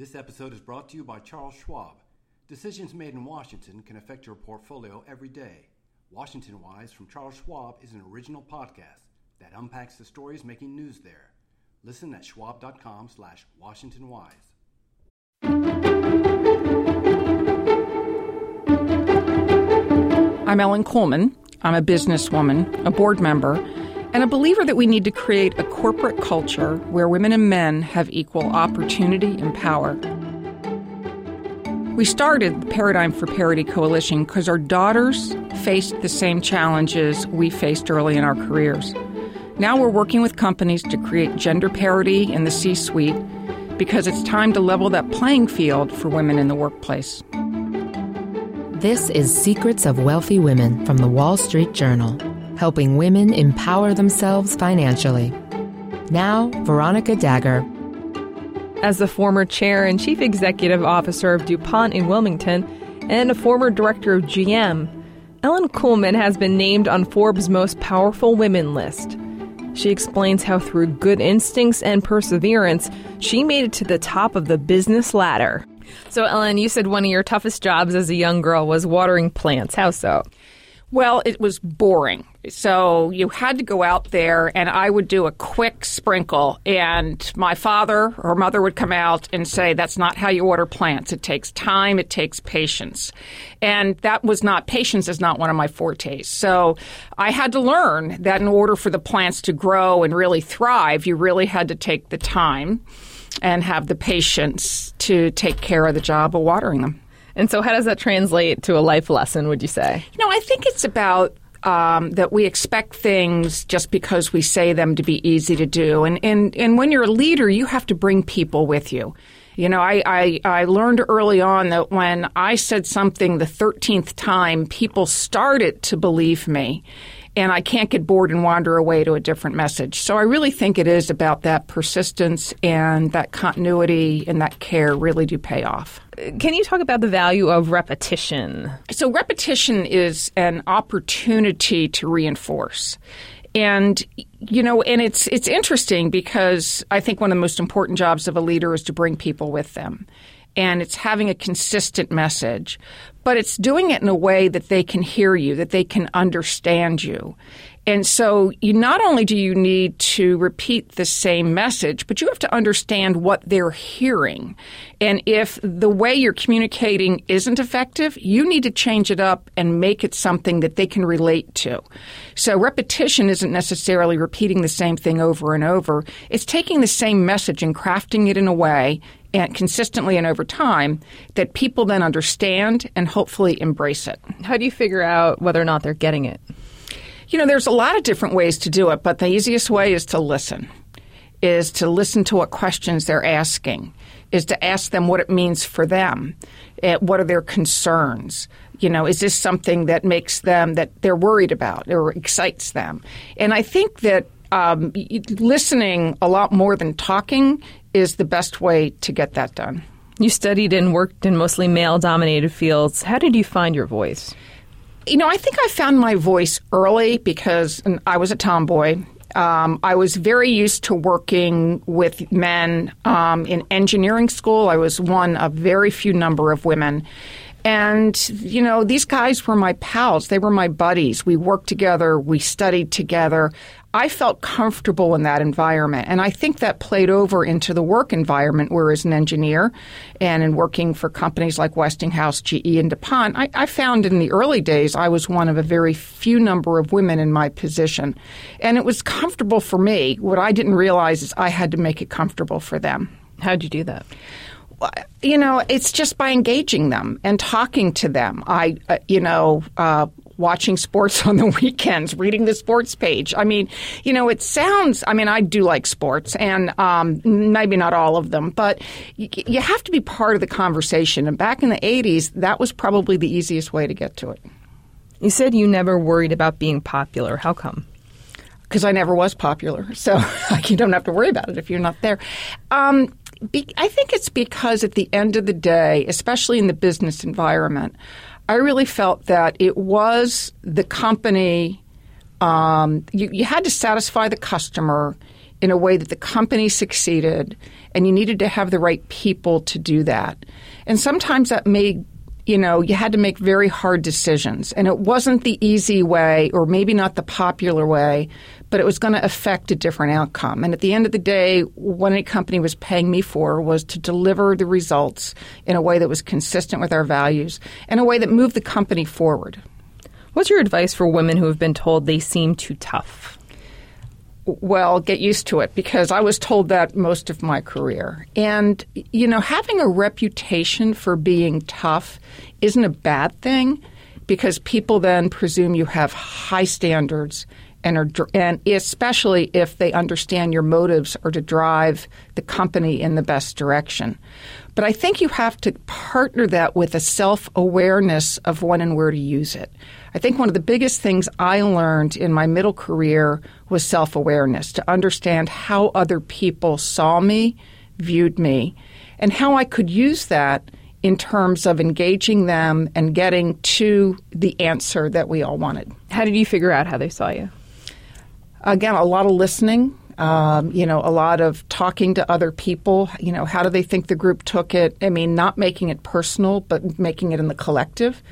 This episode is brought to you by Charles Schwab. Decisions made in Washington can affect your portfolio every day. Washington Wise from Charles Schwab is an original podcast that unpacks the stories making news there. Listen at schwab.com slash washingtonwise. I'm Ellen Kullman. I'm a businesswoman, a board member, and a believer that we need to create a corporate culture where women and men have equal opportunity and power. We started the Paradigm for Parity Coalition because our daughters faced the same challenges we faced early in our careers. Now we're working with companies to create gender parity in the C suite because it's time to level that playing field for women in the workplace. This is Secrets of Wealthy Women from the Wall Street Journal, helping women empower themselves financially. Now, Veronica Dagher. As the former chair and chief executive officer of DuPont in Wilmington and a former director of GM, Ellen Kullman has been named on Forbes' most powerful women list. She explains how, through good instincts and perseverance, she made it to the top of the business ladder. So, Ellen, you said one of your toughest jobs as a young girl was watering plants. How so? Well, it was boring. So you had to go out there, and I would do a quick sprinkle. And my father or mother would come out and say, That's not how you water plants. It takes time, it takes patience. And that was not, patience is not one of my fortes. So I had to learn that in order for the plants to grow and really thrive, you really had to take the time and have the patience to take care of the job of watering them. And so, how does that translate to a life lesson, would you say? You know, I think it's about um, that we expect things just because we say them to be easy to do. And, and, and when you're a leader, you have to bring people with you. You know, I, I, I learned early on that when I said something the 13th time, people started to believe me and I can't get bored and wander away to a different message. So I really think it is about that persistence and that continuity and that care really do pay off. Can you talk about the value of repetition? So repetition is an opportunity to reinforce. And you know, and it's it's interesting because I think one of the most important jobs of a leader is to bring people with them and it's having a consistent message, but it's doing it in a way that they can hear you, that they can understand you. And so you not only do you need to repeat the same message, but you have to understand what they're hearing. And if the way you're communicating isn't effective, you need to change it up and make it something that they can relate to. So repetition isn't necessarily repeating the same thing over and over. It's taking the same message and crafting it in a way and consistently and over time that people then understand and hopefully embrace it. How do you figure out whether or not they're getting it? You know, there's a lot of different ways to do it, but the easiest way is to listen. Is to listen to what questions they're asking, is to ask them what it means for them, eh, what are their concerns. You know, is this something that makes them that they're worried about or excites them? And I think that um, listening a lot more than talking is the best way to get that done. You studied and worked in mostly male dominated fields. How did you find your voice? You know, I think I found my voice early because I was a tomboy. Um, I was very used to working with men um, in engineering school. I was one of very few number of women. And, you know, these guys were my pals. They were my buddies. We worked together. We studied together. I felt comfortable in that environment. And I think that played over into the work environment where as an engineer and in working for companies like Westinghouse, GE, and DuPont, I, I found in the early days I was one of a very few number of women in my position. And it was comfortable for me. What I didn't realize is I had to make it comfortable for them. How'd you do that? you know, it's just by engaging them and talking to them. I, uh, you know, uh, watching sports on the weekends, reading the sports page. I mean, you know, it sounds, I mean, I do like sports and um, maybe not all of them, but you, you have to be part of the conversation. And back in the 80s, that was probably the easiest way to get to it. You said you never worried about being popular. How come? Because I never was popular. So you don't have to worry about it if you're not there. Um, be, I think it's because at the end of the day, especially in the business environment, I really felt that it was the company. Um, you, you had to satisfy the customer, in a way that the company succeeded, and you needed to have the right people to do that. And sometimes that made you know, you had to make very hard decisions. And it wasn't the easy way, or maybe not the popular way, but it was going to affect a different outcome. And at the end of the day, what any company was paying me for was to deliver the results in a way that was consistent with our values, in a way that moved the company forward. What's your advice for women who have been told they seem too tough? well, get used to it because I was told that most of my career. And, you know, having a reputation for being tough isn't a bad thing because people then presume you have high standards and are, and especially if they understand your motives are to drive the company in the best direction. But I think you have to partner that with a self awareness of when and where to use it. I think one of the biggest things I learned in my middle career was self awareness to understand how other people saw me, viewed me, and how I could use that in terms of engaging them and getting to the answer that we all wanted. How did you figure out how they saw you? Again, a lot of listening. Um, you know, a lot of talking to other people. You know, how do they think the group took it? I mean, not making it personal, but making it in the collective.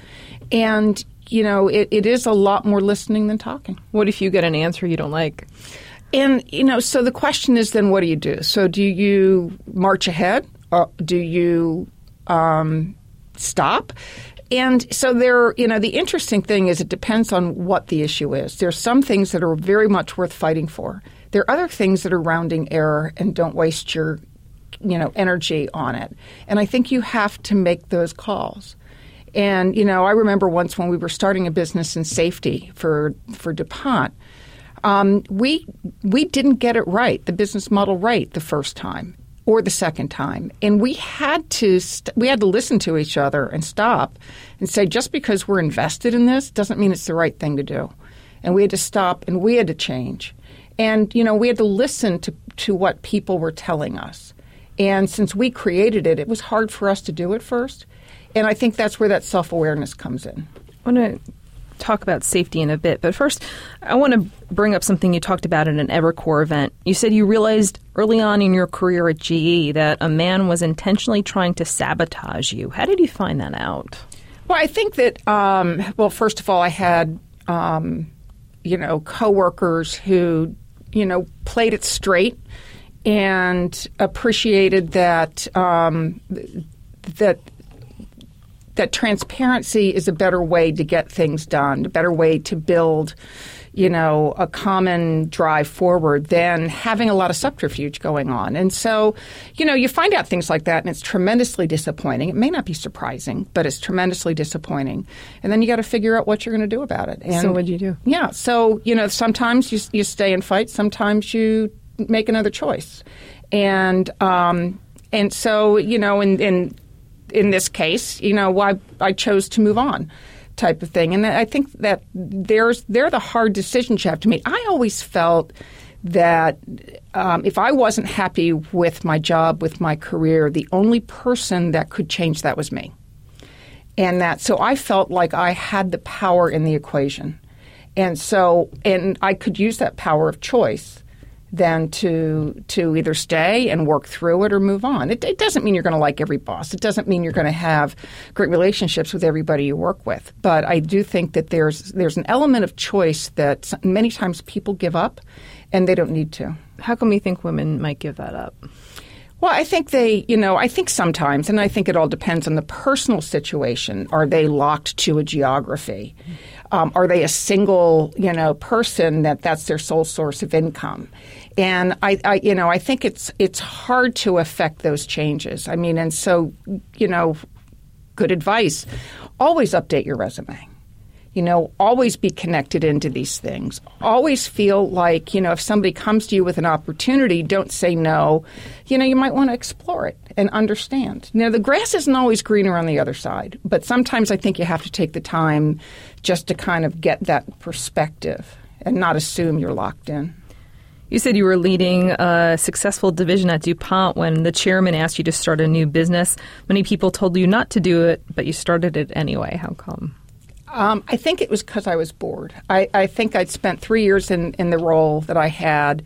And you know, it, it is a lot more listening than talking. What if you get an answer you don't like? And, you know, so the question is then what do you do? So do you march ahead? Or do you um, stop? And so there, you know, the interesting thing is it depends on what the issue is. There are some things that are very much worth fighting for. There are other things that are rounding error and don't waste your, you know, energy on it. And I think you have to make those calls. And you know, I remember once when we were starting a business in safety for for DuPont, um, we we didn't get it right, the business model right the first time or the second time, and we had to st- we had to listen to each other and stop and say just because we're invested in this doesn't mean it's the right thing to do, and we had to stop and we had to change, and you know we had to listen to to what people were telling us. And since we created it, it was hard for us to do it first. And I think that's where that self awareness comes in. I want to talk about safety in a bit, but first, I want to bring up something you talked about at an Evercore event. You said you realized early on in your career at GE that a man was intentionally trying to sabotage you. How did you find that out? Well, I think that, um, well, first of all, I had, um, you know, coworkers who, you know, played it straight and appreciated that um, that that transparency is a better way to get things done, a better way to build, you know, a common drive forward than having a lot of subterfuge going on. And so, you know, you find out things like that and it's tremendously disappointing. It may not be surprising, but it's tremendously disappointing. And then you got to figure out what you're going to do about it. And so what do you do? Yeah. So, you know, sometimes you, you stay and fight, sometimes you make another choice. And, um, and so, you know, and, in in this case, you know, why I chose to move on type of thing. And I think that there's they're the hard decisions you have to make. I always felt that um, if I wasn't happy with my job, with my career, the only person that could change that was me. And that so I felt like I had the power in the equation. And so and I could use that power of choice than to to either stay and work through it or move on. It, it doesn't mean you're going to like every boss. It doesn't mean you're going to have great relationships with everybody you work with. But I do think that there's there's an element of choice that many times people give up, and they don't need to. How come you think women might give that up? Well, I think they, you know, I think sometimes, and I think it all depends on the personal situation. Are they locked to a geography? Um, are they a single, you know, person that that's their sole source of income? And I, I, you know, I think it's it's hard to affect those changes. I mean, and so, you know, good advice: always update your resume. You know, always be connected into these things. Always feel like, you know, if somebody comes to you with an opportunity, don't say no. You know, you might want to explore it and understand. Know, the grass isn't always greener on the other side, but sometimes I think you have to take the time just to kind of get that perspective and not assume you're locked in. You said you were leading a successful division at DuPont when the chairman asked you to start a new business. Many people told you not to do it, but you started it anyway. How come? Um, I think it was because I was bored. I, I, think I'd spent three years in, in the role that I had,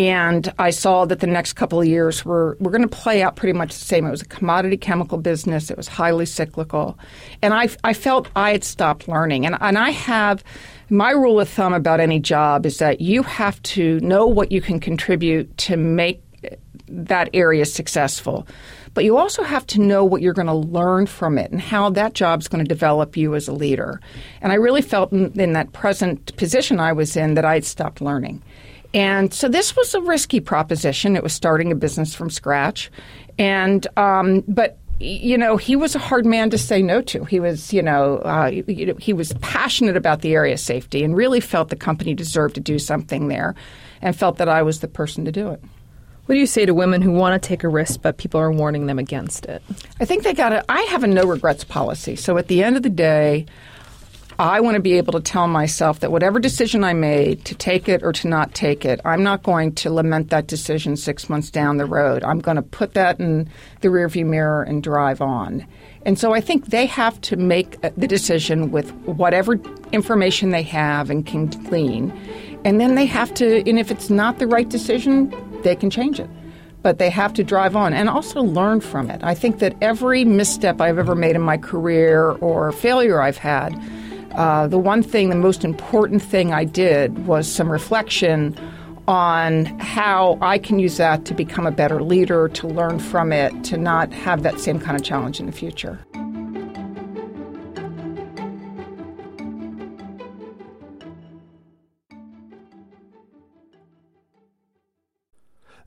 And I saw that the next couple of years were, were going to play out pretty much the same. It was a commodity chemical business. It was highly cyclical. And I, I felt I had stopped learning. And, and I have my rule of thumb about any job is that you have to know what you can contribute to make eh, that area successful. But you also have to know what you're going to learn from it and how that job is going to develop you as a leader. And I really felt in, in that present position I was in that I had stopped learning. And so this was a risky proposition. It was starting a business from scratch. And, um, but you know, he was a hard man to say no to. He was, you know, uh, he was passionate about the area safety and really felt the company deserved to do something there, and felt that I was the person to do it. What do you say to women who want to take a risk but people are warning them against it? I think they got to. I have a no regrets policy. So at the end of the day, I want to be able to tell myself that whatever decision I made, to take it or to not take it, I'm not going to lament that decision six months down the road. I'm going to put that in the rearview mirror and drive on. And so I think they have to make uh, the decision with whatever information they have and can glean. And then they have to, and if it's not the right decision, they can change it. But they have to drive on and also learn from it. I think that every misstep I've ever made in my career or failure I've had, uh, the one thing, the most important thing I did was some reflection on how I can use that to become a better leader, to learn from it, to not have that same kind of challenge in the future.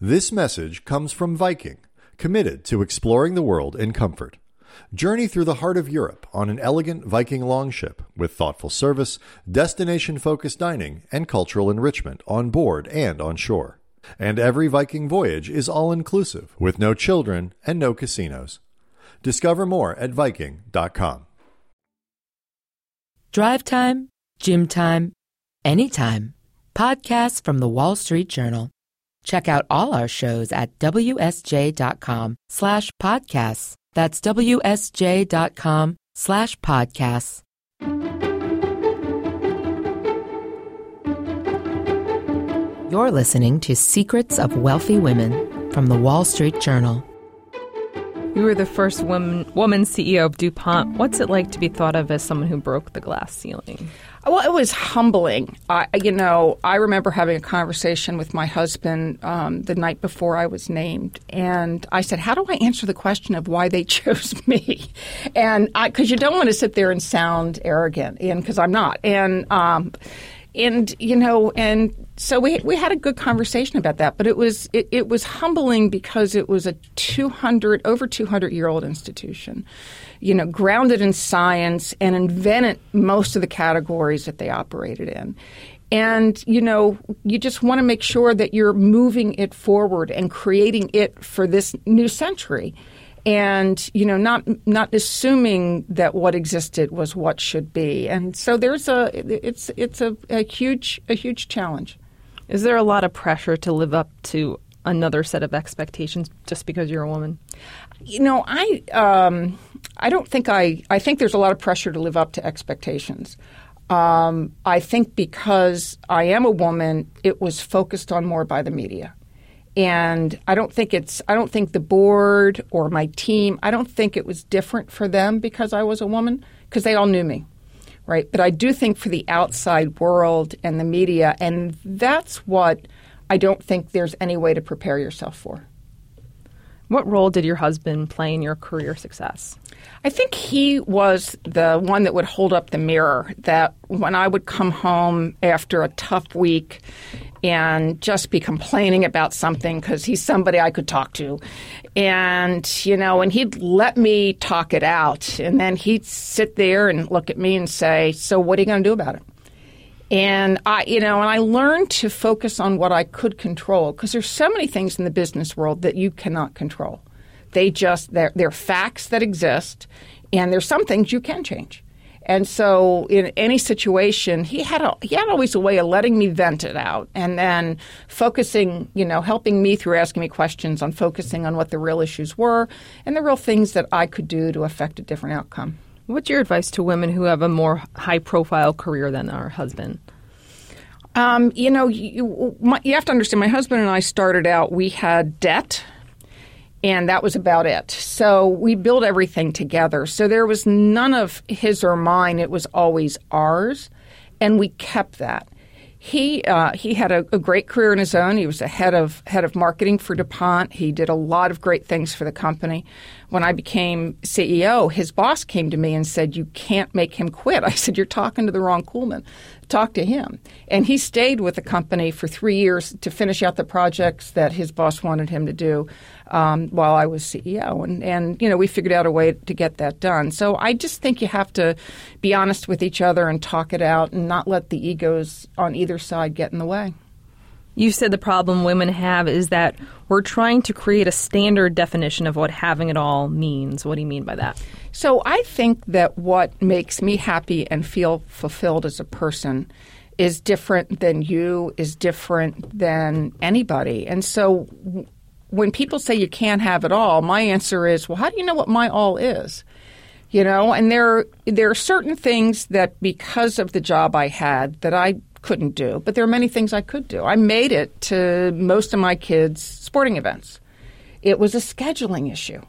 This message comes from Viking, committed to exploring the world in comfort. Journey through the heart of Europe on an elegant Viking longship with thoughtful service, destination focused dining, and cultural enrichment on board and on shore. And every Viking voyage is all inclusive with no children and no casinos. Discover more at Viking.com. Drive time, gym time, anytime. Podcasts from the Wall Street Journal. Check out all our shows at WSJ.com slash podcasts. That's WSJ.com slash podcasts. You're listening to Secrets of Wealthy Women from the Wall Street Journal. You were the first woman, woman CEO of DuPont. What's it like to be thought of as someone who broke the glass ceiling? Well, it was humbling. I, you know, I remember having a conversation with my husband um, the night before I was named, and I said, "How do I answer the question of why they chose me?" And because you don't want to sit there and sound arrogant, and because I'm not, and um, and you know, and so we we had a good conversation about that. But it was it, it was humbling because it was a 200 over 200 year old institution you know, grounded in science and invented most of the categories that they operated in. And, you know, you just want to make sure that you're moving it forward and creating it for this new century. And, you know, not not assuming that what existed was what should be. And so there's a it's it's a, a huge a huge challenge. Is there a lot of pressure to live up to another set of expectations just because you're a woman? You know, I um, I don't think I I think there's a lot of pressure to live up to expectations. Um, I think because I am a woman, it was focused on more by the media. And I don't think it's I don't think the board or my team, I don't think it was different for them because I was a woman because they all knew me. Right? But I do think for the outside world and the media and that's what I don't think there's any way to prepare yourself for. What role did your husband play in your career success? I think he was the one that would hold up the mirror. That when I would come home after a tough week and just be complaining about something because he's somebody I could talk to. And, you know, and he'd let me talk it out. And then he'd sit there and look at me and say, So, what are you going to do about it? And I, you know, and I learned to focus on what I could control because there's so many things in the business world that you cannot control. They just they're, they're facts that exist, and there's some things you can change. And so, in any situation, he had a, he had always a way of letting me vent it out, and then focusing, you know, helping me through asking me questions on focusing on what the real issues were and the real things that I could do to affect a different outcome. What's your advice to women who have a more high profile career than our husband? Um, you know, you, my, you have to understand. My husband and I started out. We had debt, and that was about it. So we built everything together. So there was none of his or mine. It was always ours, and we kept that. He uh, he had a, a, great career in his own. He was a head of head of marketing for DuPont. He did a lot of great things for the company. When I became CEO, his boss came to me and said, "You can't make him quit." I said, "You're talking to the wrong Kullman. Talk to him." And he stayed with the company for three years to finish out the projects that his boss wanted him to do um, while I was CEO. And, and, you know, we figured out a way to get that done. So I just think you have to be honest with each other and talk it out and not let the egos on either side get in the way. You said the problem women have is that we're trying to create a standard definition of what having it all means. What do you mean by that? So I think that what makes me happy and feel fulfilled as a person is different than you, is different than anybody. And so when people say you can't have it all, my answer is, well, how do you know what my all is? You know, and there there are certain things that because of the job I had that I couldn't do, but there are many things I could do. I made it to most of my kids' sporting events. It was a scheduling issue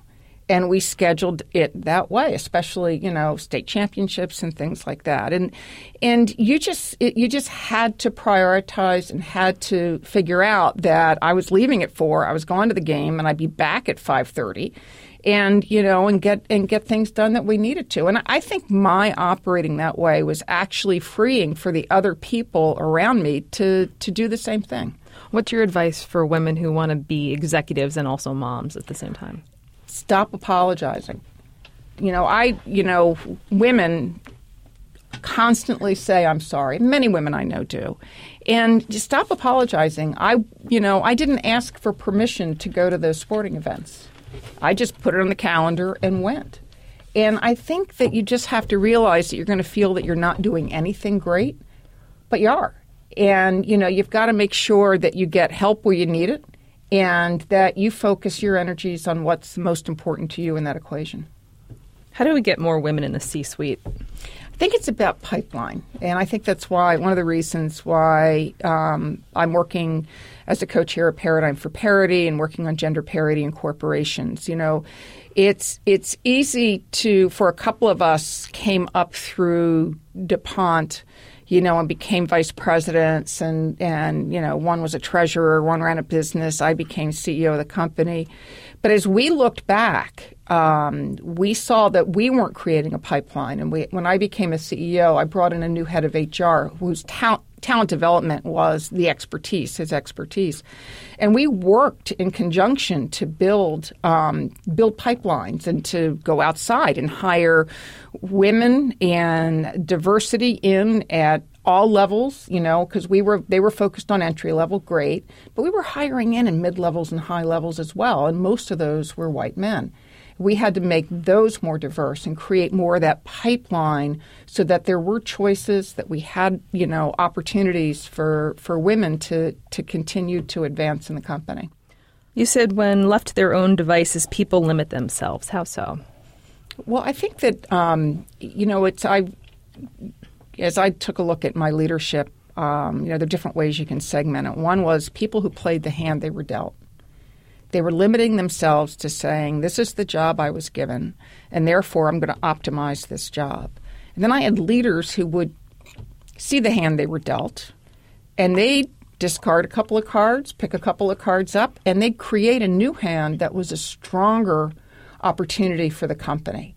and we scheduled it that way especially you know state championships and things like that and and you just it, you just had to prioritize and had to figure out that I was leaving at 4 I was going to the game and I'd be back at 5:30 and you know and get and get things done that we needed to and I think my operating that way was actually freeing for the other people around me to to do the same thing What's your advice for women who want to be executives and also moms at the same time? stop apologizing. You know, I, you know, women constantly say I'm sorry. Many women I know do. And just stop apologizing. I, you know, I didn't ask for permission to go to those sporting events. I just put it on the calendar and went. And I think that you just have to realize that you're going to feel that you're not doing anything great, but you are. And, you know, you've got to make sure that you get help where you need it and that you focus your energies on what's most important to you in that equation. How do we get more women in the C suite? I think it's about pipeline. And I think that's why, one of the reasons why um, I'm working as a co chair of Paradigm for Parity and working on gender parity in corporations. You know, it's, it's easy to, for a couple of us, came up through DuPont you know, and became vice presidents and, and, you know, one was a treasurer, one ran a business. I became CEO of the company. But as we looked back, um, we saw that we weren't creating a pipeline. And we, when I became a CEO, I brought in a new head of HR whose talent development was the expertise, his expertise, and we worked in conjunction to build um, build pipelines and to go outside and hire women and diversity in at all levels, you know, because we were they were focused on entry level, great, but we were hiring in in mid levels and high levels as well, and most of those were white men we had to make those more diverse and create more of that pipeline so that there were choices that we had you know opportunities for for women to to continue to advance in the company. You said when left to their own devices people limit themselves. How so? Well i think that um, you know it's i as i took a look at my leadership um, you know there are different ways you can segment it. One was people who played the hand they were dealt they were limiting themselves to saying, This is the job I was given, and therefore I'm going to optimize this job. And then I had leaders who would see the hand they were dealt, and they discard a couple of cards, pick a couple of cards up, and they'd create a new hand that was a stronger opportunity for the company.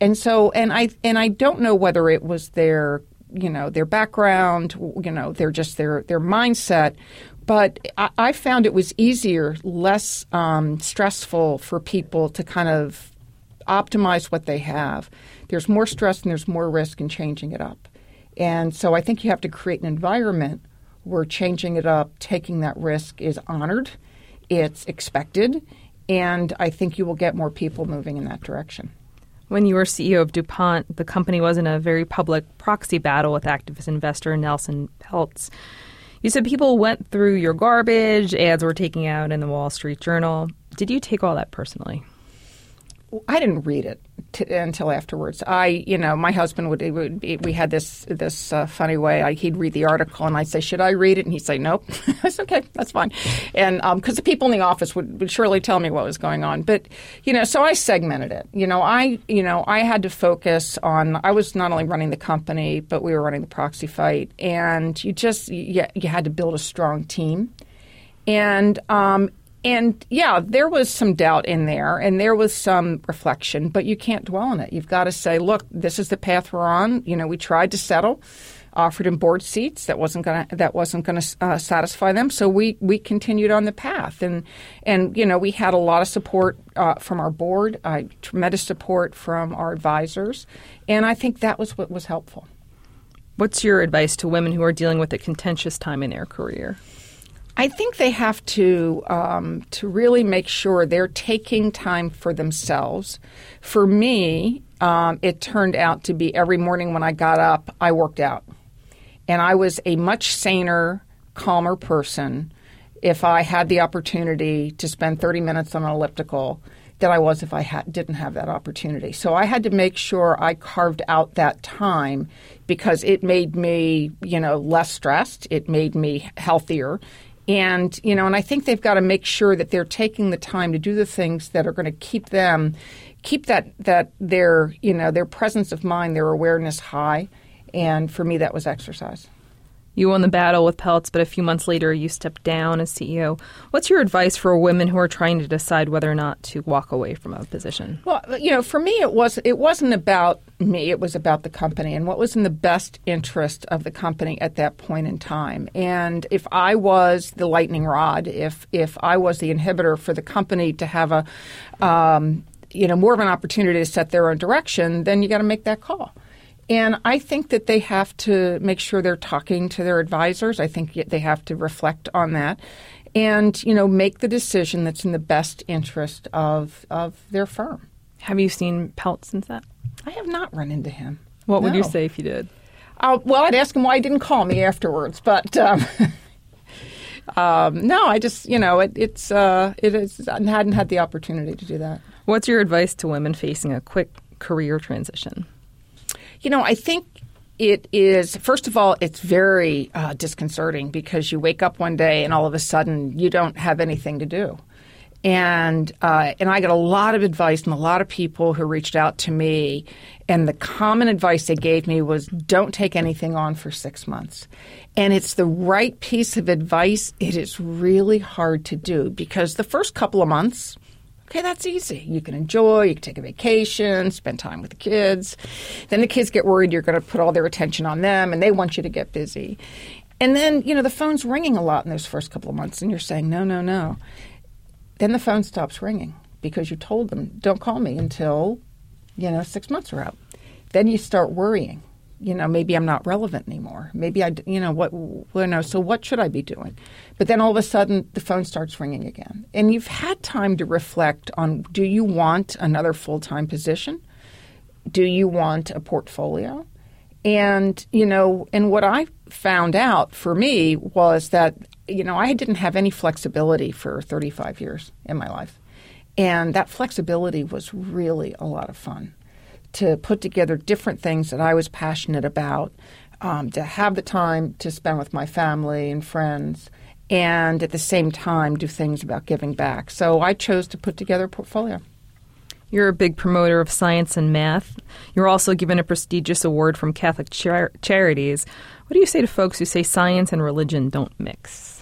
And so, and I and I don't know whether it was their you know their background, you know, their just their their mindset, but I, I found it was easier, less um, stressful for people to kind of optimize what they have. There's more stress and there's more risk in changing it up. And so I think you have to create an environment where changing it up, taking that risk is honored, it's expected, and I think you will get more people moving in that direction. When you were CEO of DuPont, the company was in a very public proxy battle with activist investor Nelson Peltz. You said people went through your garbage, ads were taken out in the Wall Street Journal. Did you take all that personally? I didn't read it, t- until afterwards. I, you know, my husband would, would be, we had this this uh, funny way. I, he'd read the article, and I'd say, "Should I read it?" And he'd say, "Nope." I said, "Okay, that's fine," and because um, the people in the office would, would surely tell me what was going on. But you know, so I segmented it. You know, I you know I had to focus on. I was not only running the company, but we were running the proxy fight, and you just you, you had to build a strong team. And um, and yeah, there was some doubt in there and there was some reflection, but you can't dwell on it. You've got to say, look, this is the path we're on. You know, we tried to settle, offered them board seats that wasn't going to that wasn't going to uh, satisfy them, so we we continued on the path and and you know we had a lot of support uh, from our board, uh, tremendous support from our advisors, and I think that was what was helpful. What's your advice to women who are dealing with a contentious time in their career? I think they have to um, to really make sure they're taking time for themselves. For me, um, it turned out to be every morning when I got up, I worked out, and I was a much saner, calmer person if I had the opportunity to spend 30 minutes on an elliptical than I was if I ha- didn't have that opportunity. So I had to make sure I carved out that time because it made me, you know, less stressed. It made me healthier. And, you know, and I think they've got to make sure that they're taking the time to do the things that are going to keep them, keep that, that their, you know, their presence of mind, their awareness high. And for me, that was exercise. You won the battle with Peltz, but a few months later you stepped down as CEO. What's your advice for women who are trying to decide whether or not to walk away from a position? Well, you know, for me it was it wasn't about me, it was about the company and what was in the best interest of the company at that point in time. And if I was the lightning rod, if if I was the inhibitor for the company to have a um, you know, more of an opportunity to set their own direction, then you got to make that call. And I think that they have to make sure they're talking to their advisors. I think they have to reflect on that and, you know, make the decision that's in the best interest of, of their firm. Have you seen Pelt since that? I have not run into him. What no. would you say if you did? Uh, well, I'd ask him why he didn't call me afterwards, but um, um, no, I just you know it, it's uh, it is I hadn't had the opportunity to do that. What's your advice to women facing a quick career transition? You know, I think it is first of all it's very uh, disconcerting because you wake up one day and all of a sudden you don't have anything to do. And uh, and I got a lot of advice from a lot of people who reached out to me, and the common advice they gave me was don't take anything on for six months, and it's the right piece of advice. It is really hard to do because the first couple of months Okay, that's easy. You can enjoy, you can take a vacation, spend time with the kids. Then the kids get worried you're going to put all their attention on them and they want you to get busy. And then, you know, the phone's ringing a lot in those first couple of months and you're saying, no, no, no. Then the phone stops ringing because you told them, don't call me until, you know, six months are out. Then you start worrying you know, maybe I'm not relevant anymore. Maybe I, you know, what, you know, so what should I be doing? But then all of a sudden the phone starts ringing again. And you've had time to reflect on do you want another full time position? Do you want a portfolio? And, you know, and what I found out for me was that, you know, I didn't have any flexibility for 35 years in my life. And that flexibility was really a lot of fun to put together different things that I was passionate about, um, to have the time to spend with my family and friends, and at the same time do things about giving back. So I chose to put together a portfolio. You're a big promoter of science and math. You're also given a prestigious award from Catholic Char- Charities. What do you say to folks who say science and religion don't mix?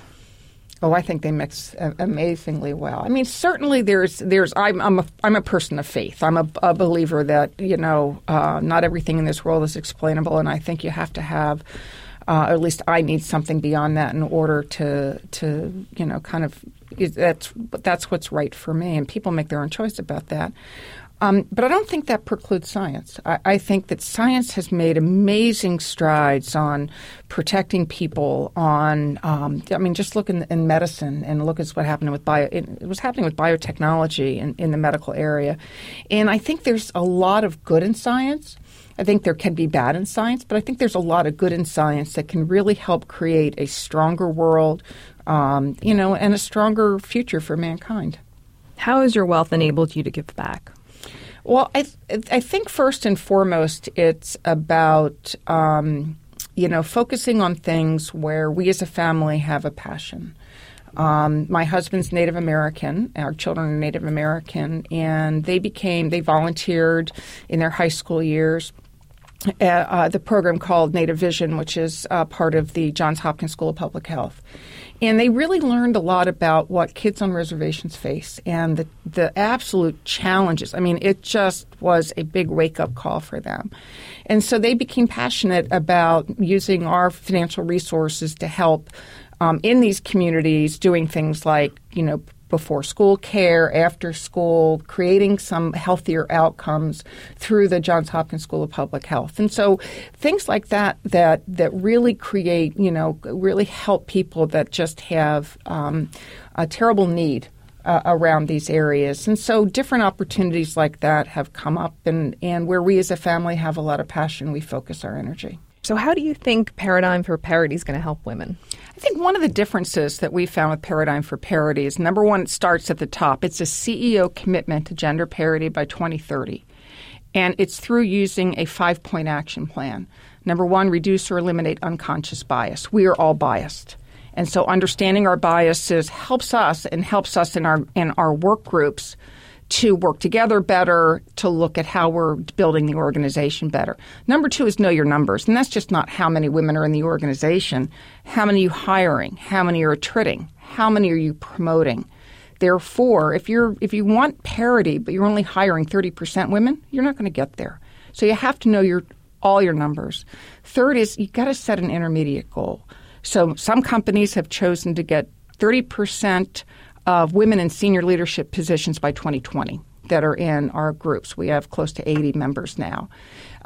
Oh, I think they mix amazingly well. I mean, certainly there's there's I'm I'm a I'm a person of faith. I'm a, a believer that you know uh, not everything in this world is explainable, and I think you have to have. Uh, at least I need something beyond that in order to to you know kind of that's that's what's right for me, and people make their own choice about that. Um, but I don't think that precludes science. I, I, think that science has made amazing strides on protecting people. On, um, I mean, just look in, in, medicine and look at what happened with bio. It, was happening with biotechnology in, in the medical area, and I think there's a lot of good in science. I think there can be bad in science, but I think there's a lot of good in science that can really help create a stronger world, um, you know, and a stronger future for mankind. How has your wealth enabled you to give back? Well, I, th- I think first and foremost, it's about um, you know focusing on things where we as a family have a passion. Um, my husband's Native American. Our children are Native American, and they became they volunteered in their high school years. Uh, uh, the program called Native Vision, which is uh, part of the Johns Hopkins School of Public Health. And they really learned a lot about what kids on reservations face and the, the absolute challenges. I mean, it just was a big wake up call for them. And so they became passionate about using our financial resources to help um, in these communities doing things like, you know, before school care, after school, creating some healthier outcomes through the Johns Hopkins School of Public Health. And so things like that that that really create, you know, really help people that just have um, a terrible need uh, around these areas. And so different opportunities like that have come up and, and where we as a family have a lot of passion, we focus our energy. So, how do you think Paradigm for Parity is going to help women? I think one of the differences that we found with Paradigm for Parity is number one, it starts at the top. It's a CEO commitment to gender parity by 2030. And it's through using a five point action plan. Number one, reduce or eliminate unconscious bias. We are all biased. And so understanding our biases helps us and helps us in our in our work groups to work together better, to look at how we're building the organization better. Number two is know your numbers. And that's just not how many women are in the organization. How many are you hiring? How many are attriting? How many are you promoting? Therefore, if you're if you want parity but you're only hiring 30% women, you're not going to get there. So you have to know your all your numbers. Third is you've got to set an intermediate goal. So some companies have chosen to get 30% of women in senior leadership positions by 2020 that are in our groups. We have close to 80 members now.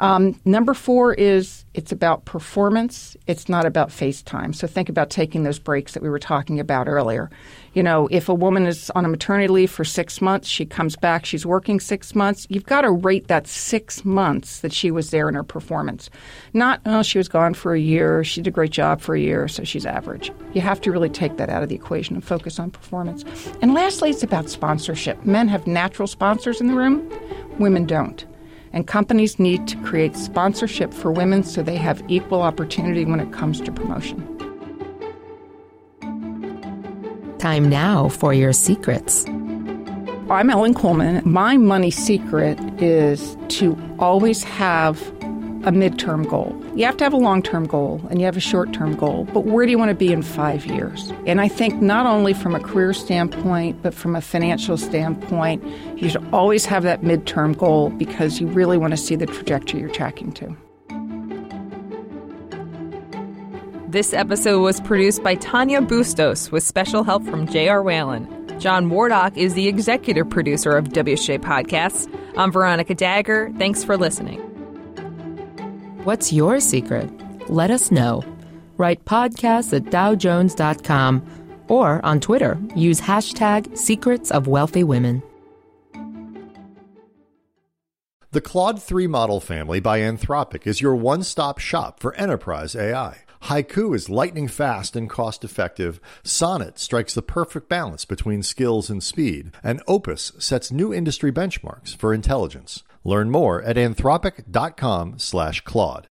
Um, number four is it's about performance. It's not about face time. So think about taking those breaks that we were talking about earlier. You know, if a woman is on a maternity leave for six months, she comes back, she's working six months, you've got to rate that six months that she was there in her performance. Not, oh, she was gone for a year, she did a great job for a year, so she's average. You have to really take that out of the equation and focus on performance. And lastly, it's about sponsorship. Men have natural sponsors in the room, women don't and companies need to create sponsorship for women so they have equal opportunity when it comes to promotion. Time now for your secrets. I'm Ellen Kullman. My money secret is to always have a midterm goal. You have to have a long term goal and you have a short term goal, but where do you want to be in five years? And I think not only from a career standpoint, but from a financial standpoint, you should always have that midterm goal because you really want to see the trajectory you're tracking to. This episode was produced by Tanya Bustos with special help from J.R. Whalen. John Wardock is the executive producer of WSJ Podcasts. I'm Veronica Dagher. Thanks for listening. What's your secret? Let us know. Write podcasts at dowjones.com or on Twitter, use hashtag secrets of wealthy women. The Claude 3 model family by Anthropic is your one stop shop for enterprise AI. Haiku is lightning fast and cost effective. Sonnet strikes the perfect balance between skills and speed. And Opus sets new industry benchmarks for intelligence. Learn more at anthropic.com slash Claude.